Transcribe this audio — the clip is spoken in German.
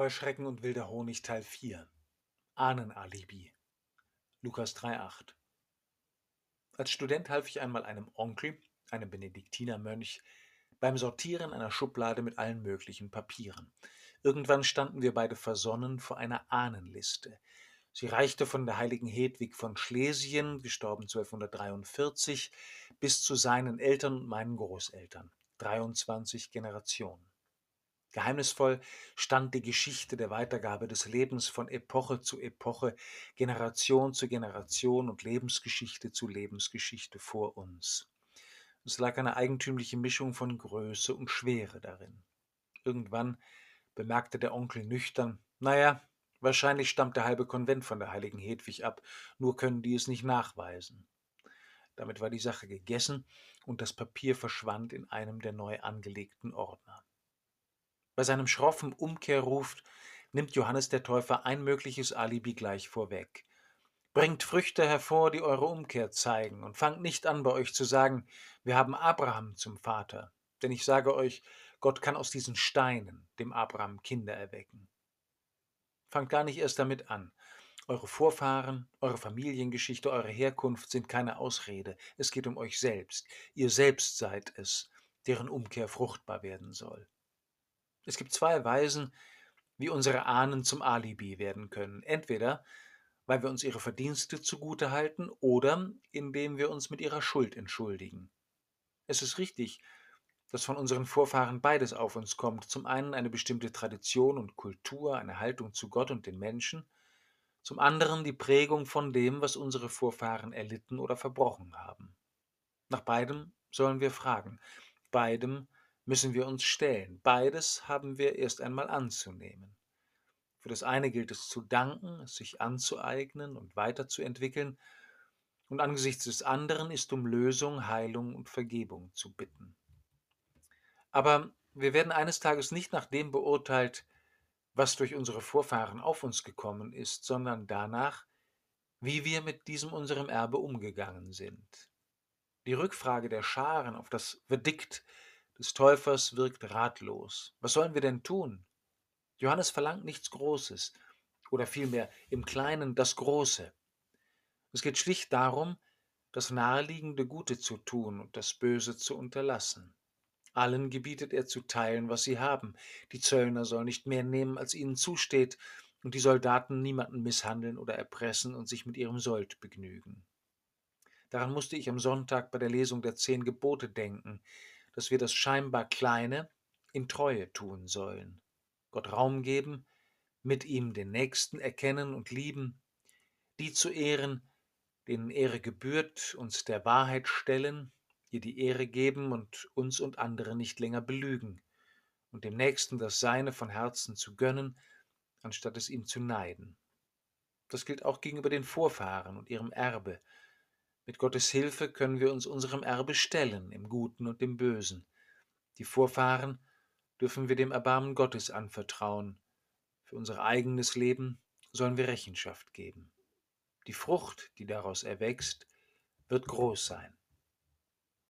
Heuschrecken und wilder Honig Teil 4 Ahnenalibi Lukas 3,8 Als Student half ich einmal einem Onkel, einem Benediktinermönch, beim Sortieren einer Schublade mit allen möglichen Papieren. Irgendwann standen wir beide versonnen vor einer Ahnenliste. Sie reichte von der heiligen Hedwig von Schlesien, gestorben 1243, bis zu seinen Eltern und meinen Großeltern. 23 Generationen. Geheimnisvoll stand die Geschichte der Weitergabe des Lebens von Epoche zu Epoche, Generation zu Generation und Lebensgeschichte zu Lebensgeschichte vor uns. Es lag eine eigentümliche Mischung von Größe und Schwere darin. Irgendwann bemerkte der Onkel nüchtern, naja, wahrscheinlich stammt der halbe Konvent von der heiligen Hedwig ab, nur können die es nicht nachweisen. Damit war die Sache gegessen und das Papier verschwand in einem der neu angelegten Ordner. Bei seinem schroffen Umkehrruf nimmt Johannes der Täufer ein mögliches Alibi gleich vorweg. Bringt Früchte hervor, die eure Umkehr zeigen, und fangt nicht an, bei euch zu sagen, wir haben Abraham zum Vater. Denn ich sage euch, Gott kann aus diesen Steinen dem Abraham Kinder erwecken. Fangt gar nicht erst damit an. Eure Vorfahren, eure Familiengeschichte, eure Herkunft sind keine Ausrede. Es geht um euch selbst. Ihr selbst seid es, deren Umkehr fruchtbar werden soll. Es gibt zwei Weisen, wie unsere Ahnen zum Alibi werden können. Entweder weil wir uns ihre Verdienste zugute halten oder indem wir uns mit ihrer Schuld entschuldigen. Es ist richtig, dass von unseren Vorfahren beides auf uns kommt. Zum einen eine bestimmte Tradition und Kultur, eine Haltung zu Gott und den Menschen, zum anderen die Prägung von dem, was unsere Vorfahren erlitten oder verbrochen haben. Nach beidem sollen wir fragen, beidem müssen wir uns stellen. Beides haben wir erst einmal anzunehmen. Für das eine gilt es zu danken, es sich anzueignen und weiterzuentwickeln, und angesichts des anderen ist um Lösung, Heilung und Vergebung zu bitten. Aber wir werden eines Tages nicht nach dem beurteilt, was durch unsere Vorfahren auf uns gekommen ist, sondern danach, wie wir mit diesem unserem Erbe umgegangen sind. Die Rückfrage der Scharen auf das Verdikt des Täufers wirkt ratlos. Was sollen wir denn tun? Johannes verlangt nichts Großes oder vielmehr im Kleinen das Große. Es geht schlicht darum, das naheliegende Gute zu tun und das Böse zu unterlassen. Allen gebietet er zu teilen, was sie haben. Die Zöllner sollen nicht mehr nehmen, als ihnen zusteht, und die Soldaten niemanden misshandeln oder erpressen und sich mit ihrem Sold begnügen. Daran musste ich am Sonntag bei der Lesung der zehn Gebote denken, dass wir das scheinbar Kleine in Treue tun sollen, Gott Raum geben, mit ihm den Nächsten erkennen und lieben, die zu ehren, denen Ehre gebührt, uns der Wahrheit stellen, ihr die Ehre geben und uns und andere nicht länger belügen, und dem Nächsten das Seine von Herzen zu gönnen, anstatt es ihm zu neiden. Das gilt auch gegenüber den Vorfahren und ihrem Erbe, mit Gottes Hilfe können wir uns unserem Erbe stellen, im Guten und im Bösen. Die Vorfahren dürfen wir dem Erbarmen Gottes anvertrauen. Für unser eigenes Leben sollen wir Rechenschaft geben. Die Frucht, die daraus erwächst, wird groß sein.